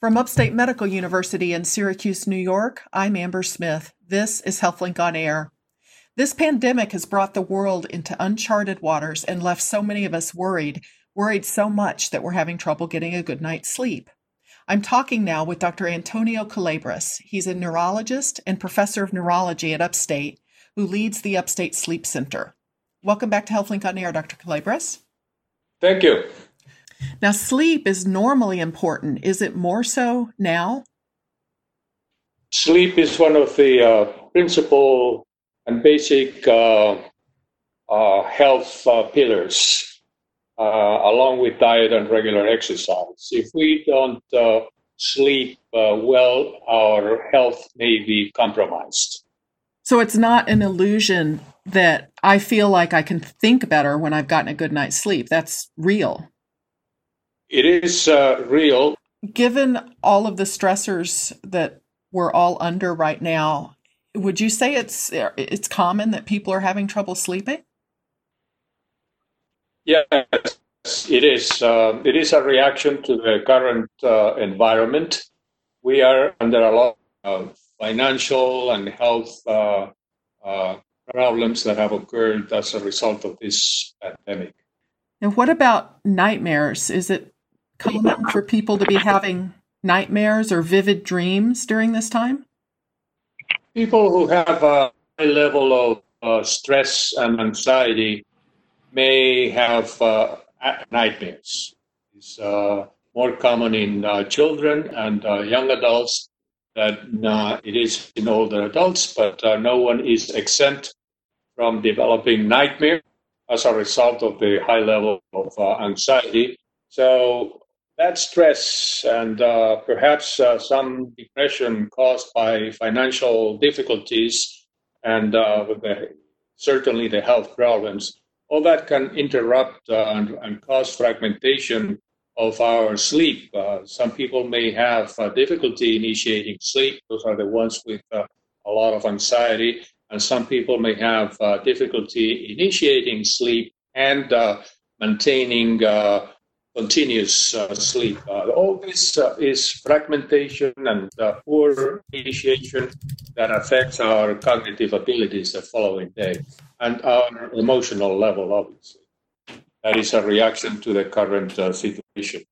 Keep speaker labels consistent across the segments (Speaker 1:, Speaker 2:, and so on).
Speaker 1: From Upstate Medical University in Syracuse, New York, I'm Amber Smith. This is HealthLink on Air. This pandemic has brought the world into uncharted waters and left so many of us worried, worried so much that we're having trouble getting a good night's sleep. I'm talking now with Dr. Antonio Culebras. He's a neurologist and professor of neurology at Upstate who leads the Upstate Sleep Center. Welcome back to HealthLink on Air, Dr. Culebras.
Speaker 2: Thank you.
Speaker 1: Now, sleep is normally important. Is it more so now?
Speaker 2: Sleep is one of the uh, principal and basic uh, uh, health uh, pillars, uh, along with diet and regular exercise. If we don't uh, sleep well, our health may be compromised.
Speaker 1: So it's not an illusion that I feel like I can think better when I've gotten a good night's sleep. That's real.
Speaker 2: It is uh, real.
Speaker 1: Given all of the stressors that we're all under right now, would you say it's it's common that people are having trouble sleeping?
Speaker 2: Yes, it is. Uh, it is a reaction to the current uh, environment. We are under a lot of financial and health uh, uh problems that have occurred as a result of this pandemic.
Speaker 1: And what about nightmares? Is it common for people to be having nightmares or vivid dreams during this time?
Speaker 2: People who have a high level of uh, stress and anxiety may have uh, nightmares. It's uh, more common in uh, children and uh, young adults than uh, it is in older adults, but no one is exempt from developing nightmares as a result of the high level of anxiety. So that stress and uh, perhaps uh, some depression caused by financial difficulties and uh, the, certainly the health problems, all that can interrupt uh, and, and, cause fragmentation of our sleep. Uh, some people may have uh, difficulty initiating sleep. Those are the ones with a lot of anxiety. And some people may have difficulty initiating sleep and maintaining continuous uh, sleep. Uh, all this uh, is fragmentation and uh, poor initiation that affects our cognitive abilities the following day and our emotional level, obviously. That is a reaction to the current uh, situation.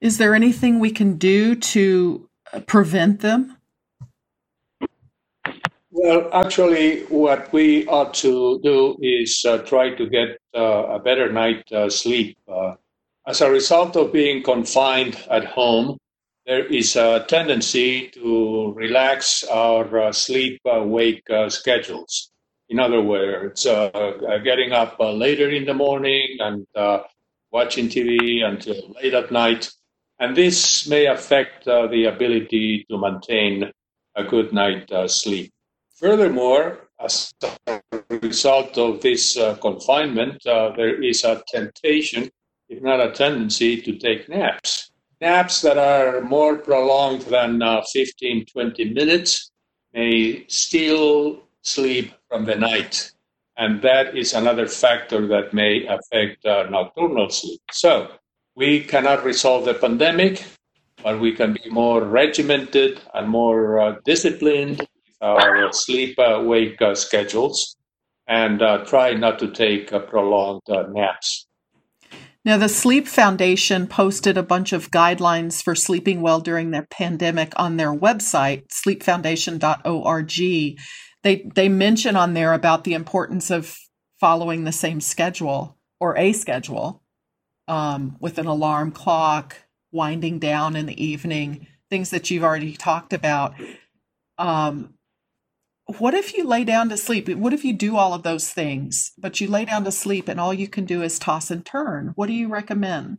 Speaker 1: Is there anything we can do to uh, prevent them?
Speaker 2: Well, actually, what we ought to do is try to get a better night sleep as a result of being confined at home, there is a tendency to relax our uh, sleep uh, wake uh, schedules. In other words, uh, uh, getting up uh, later in the morning and watching TV until late at night. And this may affect the ability to maintain a good night sleep. Furthermore, as a result of this confinement, there is a temptation if not a tendency, to take naps. Naps that are more prolonged than uh, 15, 20 minutes may steal sleep from the night. And that is another factor that may affect uh, nocturnal sleep. So we cannot resolve the pandemic, but we can be more regimented and more uh, disciplined with our sleep uh, wake uh, schedules and uh, try not to take prolonged naps.
Speaker 1: Now, the Sleep Foundation posted a bunch of guidelines for sleeping well during the pandemic on their website, sleepfoundation.org. They they mention on there about the importance of following the same schedule or a schedule um, with an alarm clock, winding down in the evening, things that you've already talked about. Um, what if you lay down to sleep? What if you do all of those things, but you lay down to sleep and all you can do is toss and turn? What do you recommend?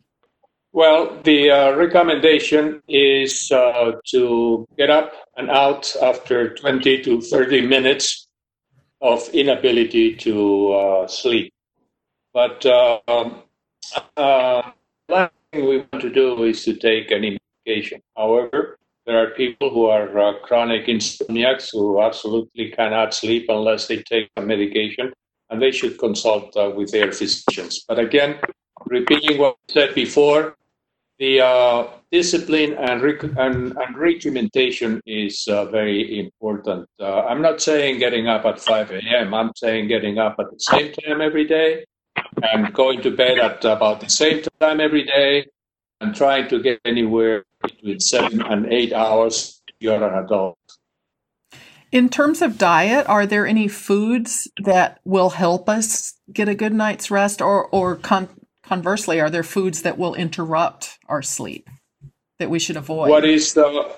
Speaker 2: Well, the uh, recommendation is uh, to get up and out after 20 to 30 minutes of inability to uh, sleep. But um, uh, last thing we want to do is to take any medication. However, there are people who are uh, chronic insomniacs who absolutely cannot sleep unless they take a medication, and they should consult uh, with their physicians. But again, repeating what I said before, the uh, discipline and, rec- and, and regimentation is uh, very important. Uh, I'm not saying getting up at 5 a.m., I'm saying getting up at the same time every day and going to bed at about the same time every day and trying to get anywhere between seven and eight hours you're an adult.
Speaker 1: In terms of diet, are there any foods that will help us get a good night's rest, or, or con- conversely, are there foods that will interrupt our sleep that we should avoid?
Speaker 2: What is the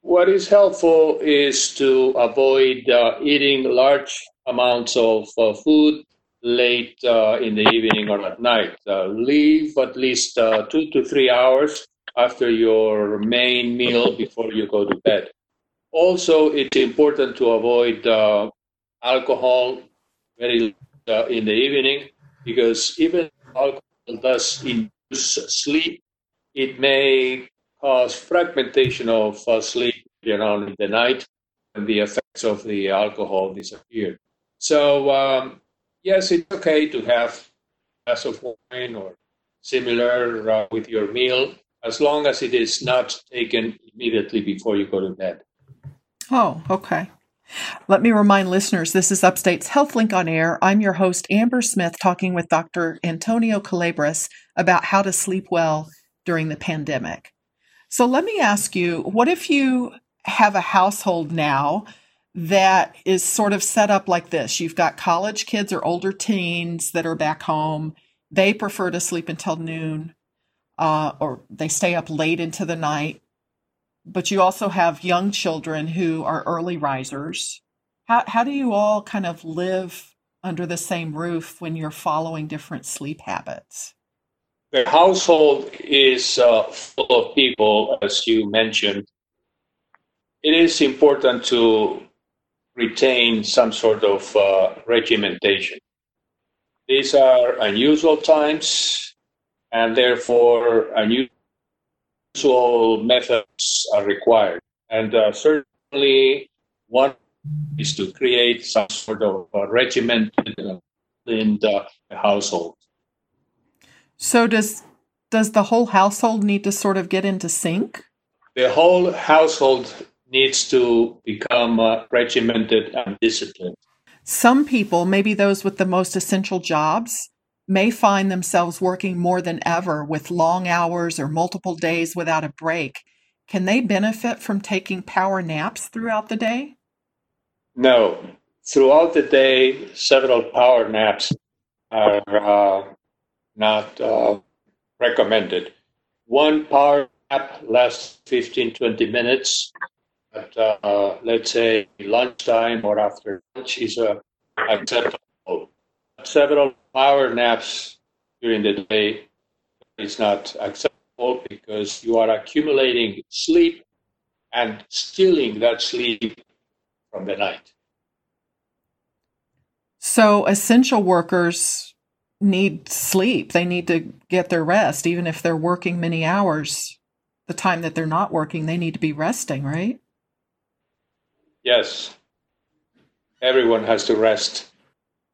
Speaker 2: what is helpful is to avoid uh, eating large amounts of uh, food late uh, in the evening or at night. Uh, leave at least uh, two to three hours after your main meal before you go to bed. Also, it's important to avoid uh, alcohol very uh, in the evening because even alcohol does induce sleep, it may cause fragmentation of uh, sleep around the night and the effects of the alcohol disappear. So um, yes, it's okay to have a glass of wine or similar uh, with your meal, as long as it is not taken immediately before you go to bed.
Speaker 1: Oh, okay. Let me remind listeners this is Upstate's HealthLink on Air. I'm your host, Amber Smith, talking with Dr. Antonio Culebras about how to sleep well during the pandemic. So let me ask you what if you have a household now that is sort of set up like this. You've got college kids or older teens that are back home. They prefer to sleep until noon, uh, or they stay up late into the night. But you also have young children who are early risers. How, how do you all kind of live under the same roof when you're following different sleep habits?
Speaker 2: The household is uh, full of people, as you mentioned. It is important to retain some sort of uh, regimentation. These are unusual times, and therefore unusual methods are required. And uh, certainly, one is to create some sort of uh, regimented in the household.
Speaker 1: So does does the whole household need to sort of get into sync?
Speaker 2: The whole household needs to become uh, regimented and disciplined.
Speaker 1: Some people, maybe those with the most essential jobs, may find themselves working more than ever with long hours or multiple days without a break. Can they benefit from taking power naps throughout the day?
Speaker 2: No. Throughout the day, several power naps are uh, not uh, recommended. One power nap lasts 15 20 minutes uh, let's say lunchtime or after lunch is uh, acceptable. Several power naps during the day is not acceptable because you are accumulating sleep and stealing that sleep from the night.
Speaker 1: So essential workers need sleep. They need to get their rest, even if they're working many hours. The time that they're not working, they need to be resting, right?
Speaker 2: Yes. Everyone has to rest.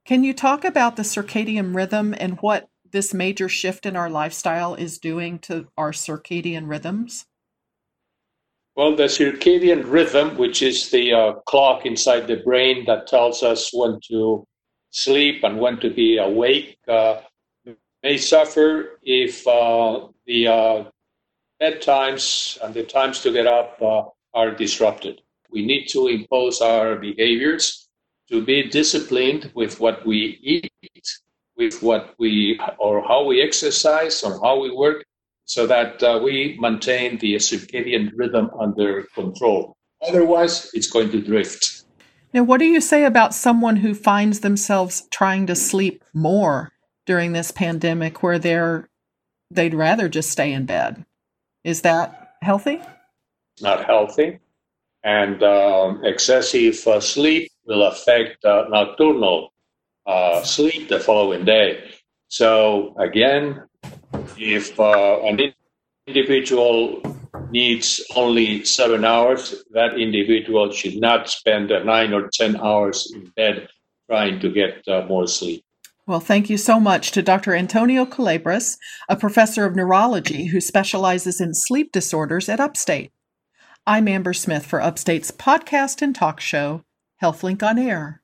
Speaker 1: Can you talk about the circadian rhythm and what this major shift in our lifestyle is doing to our circadian rhythms?
Speaker 2: Well, the circadian rhythm, which is the uh, clock inside the brain that tells us when to sleep and when to be awake, uh, may suffer if uh, the uh, bedtimes and the times to get up uh, are disrupted we need to impose our behaviors to be disciplined with what we eat, with what we or how we exercise or how we work, so that uh, we maintain the circadian rhythm under control. Otherwise, it's going to drift.
Speaker 1: Now, what do you say about someone who finds themselves trying to sleep more during this pandemic, where they're they'd rather just stay in bed? Is that healthy?
Speaker 2: It's not healthy and um, excessive uh, sleep will affect uh, nocturnal uh, sleep the following day. So again, if uh, an individual needs only seven hours, that individual should not spend nine or ten hours in bed trying to get uh, more sleep.
Speaker 1: Well, thank you so much to Dr. Antonio Culebras, a professor of neurology who specializes in sleep disorders at Upstate. I'm Amber Smith for Upstate's podcast and talk show, HealthLink on Air.